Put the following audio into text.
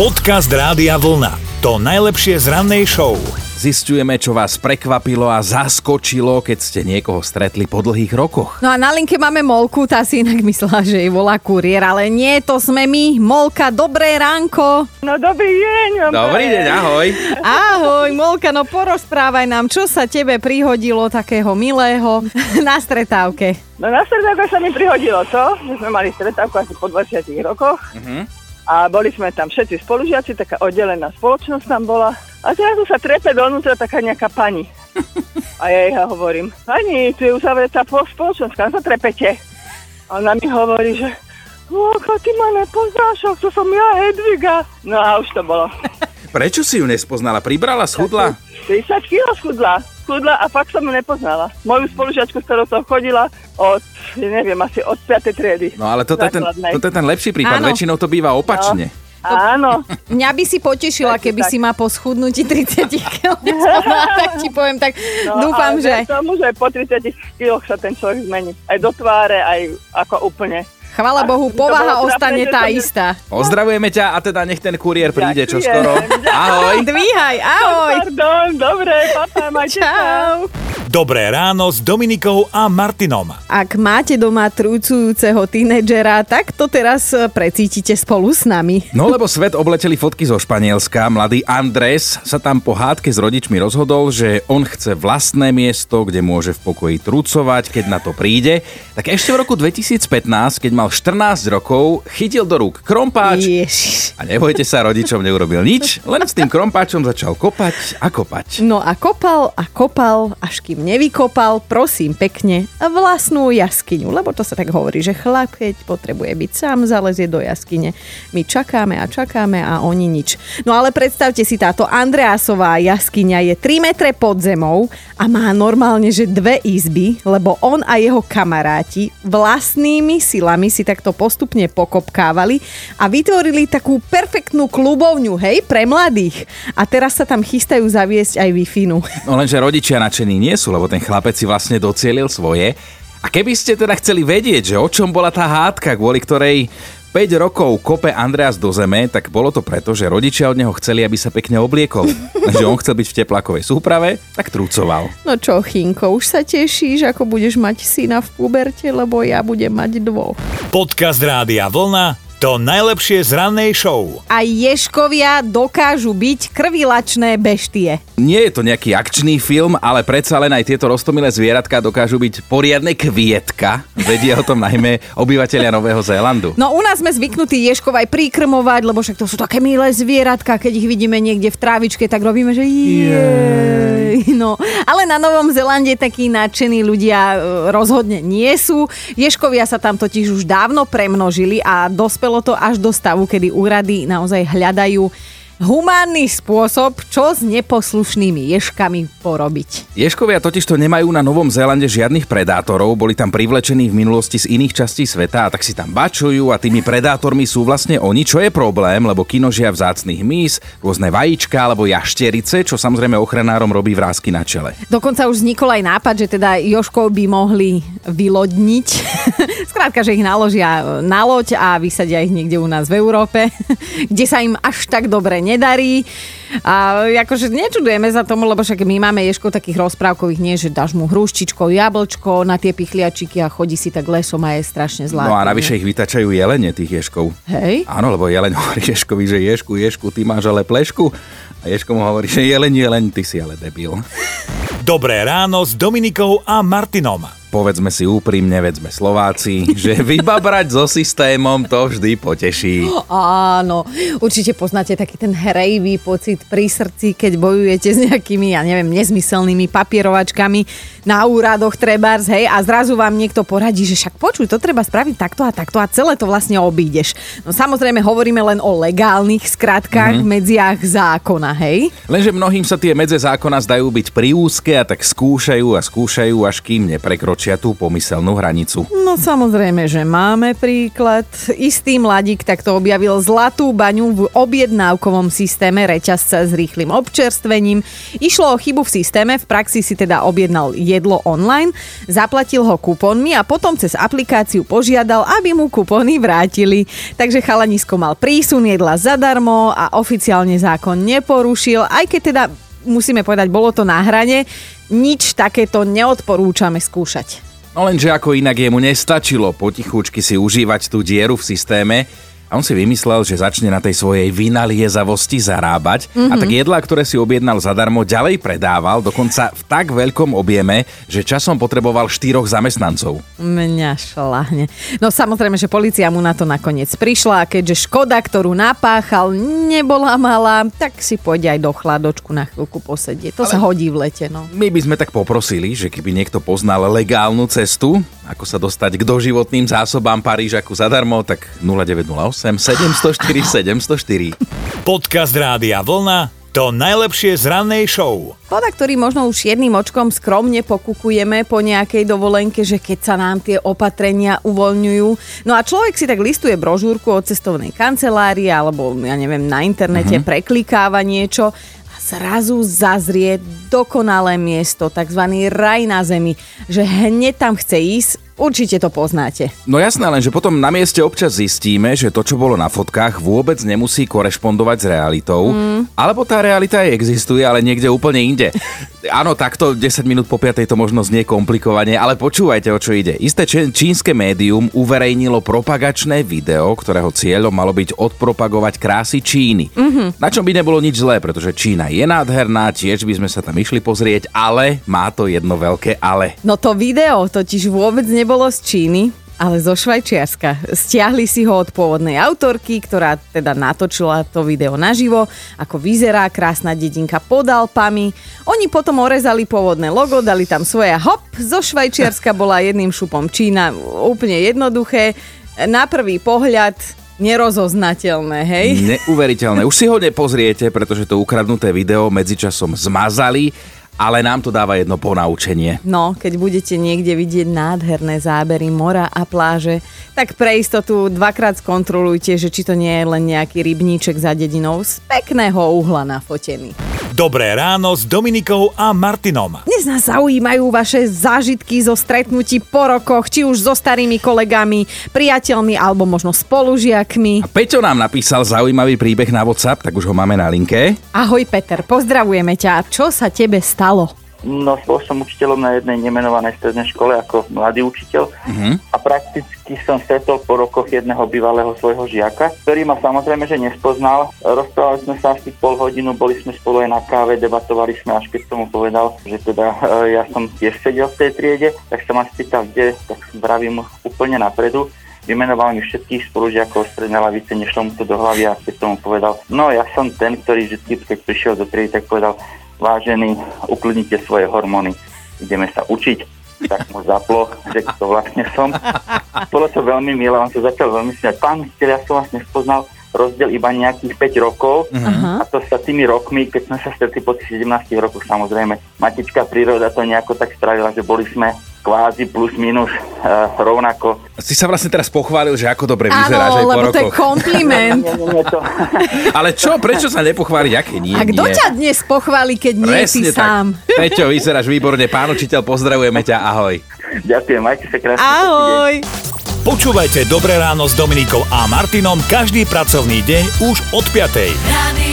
Podcast Rádia Vlna. To najlepšie z rannej show. Zistujeme, čo vás prekvapilo a zaskočilo, keď ste niekoho stretli po dlhých rokoch. No a na linke máme Molku, tá si inak myslela, že jej volá kuriér, ale nie, to sme my. Molka, dobré ránko. No dobrý deň. vám Dobrý deň, ahoj. Ahoj, Molka, no porozprávaj nám, čo sa tebe prihodilo takého milého na stretávke. No na stretávku sa mi prihodilo to, že sme mali stretávku asi po 20 rokoch. A boli sme tam všetci spolužiaci, taká oddelená spoločnosť tam bola. A teraz tu sa trepe donútra taká nejaká pani. A ja jej hovorím, pani, tu je uzavretá po- spoločnosť, kam sa trepete? A ona mi hovorí, že Loko, ty ma nepoznáš, to som ja, Edviga. No a už to bolo. Prečo si ju nespoznala? Pribrala, schudla? 30 kg schudla. Schudla a fakt som ju nepoznala. Moju spolužiačku, s ktorou som chodila od, neviem, asi od 5. triedy. No ale toto je, ten, toto je ten lepší prípad. Áno. Väčšinou to býva opačne. Áno. Mňa by si potešila, Tak, keby tak. si ma po schudnutí 30 kg tak ti poviem, tak No, dúfam, že tomu, že po 30 kiloch sa ten človek zmení. Aj do tváre, aj ako úplne. chvala Bohu, To povaha ostane tá istá. Pozdravujeme ťa a teda nech ten kuriér príde čo skoro. Ahoj. Dvíhaj, ahoj. Pardon, dobre, papa, majte sa. Čau. Dobré ráno s Dominikou a Martinom. Ak máte doma trúcujúceho tínedžera, tak to teraz e, precítite spolu s nami. No lebo svet obleteli fotky zo Španielska. Mladý Andrés sa tam po hádke s rodičmi rozhodol, že on chce vlastné miesto, kde môže v pokoji trucovať, keď na to príde. Tak ešte v roku 2015, keď mal 14 rokov, chytil do rúk krompáč Ježiš. a nebojte sa, rodičom neurobil nič, len s tým krompáčom začal kopať a kopať. No a kopal a kopal, až kým nevykopal, prosím pekne, vlastnú jaskyňu. Lebo to sa tak hovorí, že chlap, keď potrebuje byť sám, zalezie do jaskyne. My čakáme a čakáme a oni nič. No ale predstavte si, táto Andreasová jaskyňa je 3 metre pod zemou a má normálne, že dve izby, lebo on a jeho kamaráti vlastnými silami si takto postupne pokopkávali a vytvorili takú perfektnú klubovňu, hej, pre mladých. A teraz sa tam chystajú zaviesť aj Wi-Fi. No lenže rodičia nadšení nie sú, lebo ten chlapec si vlastne docielil svoje. A keby ste teda chceli vedieť, že o čom bola tá hádka, kvôli ktorej 5 rokov kope Andreas do zeme, tak bolo to preto, že rodičia od neho chceli, aby sa pekne obliekol. Lenže on chcel byť v teplákovej súprave, tak trúcoval. No čo, Chinko, už sa tešíš, ako budeš mať syna v puberte, lebo ja budem mať dvoch. Podcast Rádia Vlna. To najlepšie z rannej show. A ješkovia dokážu byť krvilačné beštie. Nie je to nejaký akčný film, ale predsa len aj tieto rostomilé zvieratka dokážu byť poriadne kvietka. Vedia o tom najmä obyvateľia Nového Zélandu. No u nás sme zvyknutí ješkov aj prikrmovať, lebo však to sú také milé zvieratka, keď ich vidíme niekde v trávičke, tak robíme, že jej. No, ale na Novom Zelande takí nadšení ľudia e, rozhodne nie sú. Ješkovia sa tam totiž už dávno premnožili a dospelo to až do stavu, kedy úrady naozaj hľadajú humánny spôsob, čo s neposlušnými ješkami porobiť. Ješkovia totižto nemajú na Novom Zélande žiadnych predátorov, boli tam privlečení v minulosti z iných častí sveta a tak si tam bačujú a tými predátormi sú vlastne oni, čo je problém, lebo kinožia vzácných mís, rôzne vajíčka alebo jašterice, čo samozrejme ochranárom robí vrázky na čele. Dokonca už vznikol aj nápad, že teda Joškov by mohli vylodniť. Skrátka, že ich naložia na loď a vysadia ich niekde u nás v Európe, kde sa im až tak dobre nedarí. A akože nečudujeme za tomu, lebo však my máme ješkov takých rozprávkových, nie, že dáš mu hruštičko, jablčko na tie pichliačiky a chodí si tak lesom a je strašne zlá. No a navyše ich vytačajú jelene tých ješkov. Hej? Áno, lebo jeleň hovorí Ješkovi, že Ješku, Ješku, ty máš ale plešku. A Ješko mu hovorí, že jeleň, jeleň, ty si ale debil. Dobré ráno s Dominikou a Martinom. Povedzme si úprimne, veď sme Slováci, že vybabrať so systémom to vždy poteší. Áno, určite poznáte taký ten hrejvý pocit pri srdci, keď bojujete s nejakými, ja neviem, nezmyselnými papierovačkami na úradoch trebárs, hej, a zrazu vám niekto poradí, že však počuj, to treba spraviť takto a takto a celé to vlastne obídeš. No samozrejme hovoríme len o legálnych skratkách, mm-hmm. medziach zákona, hej. Lenže mnohým sa tie medze zákona zdajú byť priúzke a tak skúšajú a skúšajú, až kým neprekročia prekročia tú pomyselnú hranicu. No samozrejme, že máme príklad. Istý mladík takto objavil zlatú baňu v objednávkovom systéme reťazca s rýchlym občerstvením. Išlo o chybu v systéme, v praxi si teda objednal jedlo online, zaplatil ho kupónmi a potom cez aplikáciu požiadal, aby mu kupóny vrátili. Takže chalanisko mal prísun jedla zadarmo a oficiálne zákon neporušil, aj keď teda musíme povedať, bolo to na hrane, nič takéto neodporúčame skúšať. No lenže ako inak jemu nestačilo potichúčky si užívať tú dieru v systéme, a on si vymyslel, že začne na tej svojej vynaliezavosti zarábať mm-hmm. a tak jedlá, ktoré si objednal zadarmo, ďalej predával, dokonca v tak veľkom objeme, že časom potreboval štyroch zamestnancov. Mňa šlahne. No samozrejme, že policia mu na to nakoniec prišla a keďže škoda, ktorú napáchal, nebola malá, tak si pôjde aj do chladočku na chvíľku posedieť. To Ale sa hodí v lete, no. My by sme tak poprosili, že keby niekto poznal legálnu cestu, ako sa dostať k doživotným zásobám Parížaku zadarmo, tak 0908 704 704. Podcast Rádia Vlna to najlepšie z rannej show. Poda, ktorý možno už jedným očkom skromne pokukujeme po nejakej dovolenke, že keď sa nám tie opatrenia uvoľňujú. No a človek si tak listuje brožúrku od cestovnej kancelárie alebo ja neviem, na internete mm-hmm. preklikáva niečo zrazu zazrie dokonalé miesto, tzv. raj na zemi, že hneď tam chce ísť, Určite to poznáte. No jasné, lenže potom na mieste občas zistíme, že to, čo bolo na fotkách, vôbec nemusí korešpondovať s realitou. Mm. Alebo tá realita aj existuje, ale niekde úplne inde. Áno, takto 10 minút po 5 to možno znie komplikovane, ale počúvajte, o čo ide. Isté čínske médium uverejnilo propagačné video, ktorého cieľom malo byť odpropagovať krásy Číny. Mm-hmm. Na čom by nebolo nič zlé, pretože Čína je nádherná, tiež by sme sa tam išli pozrieť, ale má to jedno veľké ale. No to video totiž vôbec nebolo z Číny, ale zo Švajčiarska. Stiahli si ho od pôvodnej autorky, ktorá teda natočila to video naživo, ako vyzerá krásna dedinka pod Alpami. Oni potom orezali pôvodné logo, dali tam svoje hop, zo Švajčiarska bola jedným šupom Čína. Úplne jednoduché. Na prvý pohľad nerozoznateľné, hej? Neuveriteľné. Už si ho nepozriete, pretože to ukradnuté video medzičasom zmazali ale nám to dáva jedno ponaučenie. No, keď budete niekde vidieť nádherné zábery mora a pláže, tak pre istotu dvakrát skontrolujte, že či to nie je len nejaký rybníček za dedinou z pekného uhla nafotený. Dobré ráno s Dominikou a Martinom. Dnes nás zaujímajú vaše zážitky zo stretnutí po rokoch, či už so starými kolegami, priateľmi alebo možno spolužiakmi. A Peťo nám napísal zaujímavý príbeh na WhatsApp, tak už ho máme na linke. Ahoj Peter, pozdravujeme ťa. Čo sa tebe stalo? No, bol som učiteľom na jednej nemenovanej strednej škole ako mladý učiteľ uh-huh. a prakticky som stretol po rokoch jedného bývalého svojho žiaka, ktorý ma samozrejme, že nespoznal. Rozprávali sme sa asi pol hodinu, boli sme spolu aj na káve, debatovali sme, až keď som mu povedal, že teda e, ja som tiež sedel v tej triede, tak som ma spýtal, kde, tak vravím úplne napredu vymenoval mi všetkých spolužiakov strednej lavice, nešlo mu to do hlavy a keď som mu povedal, no ja som ten, ktorý vždy, keď prišiel do triedy, tak povedal, vážený, uklidnite svoje hormóny, ideme sa učiť. Tak mu zaplo, že to vlastne som. Bolo to veľmi milé, on sa začal veľmi smiať. Pán ja som vás nespoznal, rozdiel iba nejakých 5 rokov uh-huh. a to sa tými rokmi, keď sme sa stretli po tých 17 rokoch, samozrejme, matická príroda to nejako tak spravila, že boli sme kvázi plus minus uh, rovnako. Si sa vlastne teraz pochválil, že ako dobre vyzeráš aj po lebo rokoch. to je kompliment. nie, nie, nie, to... Ale čo, prečo sa nepochváliť, aké nie? A kto ťa dnes pochváli, keď nie Presne ty tak. sám? Peťo, vyzeráš výborne, pán učiteľ, pozdravujeme ťa, ahoj. Ďakujem, majte sa krásne. Ahoj. Počúvajte Dobré ráno s Dominikou a Martinom každý pracovný deň už od 5. Radio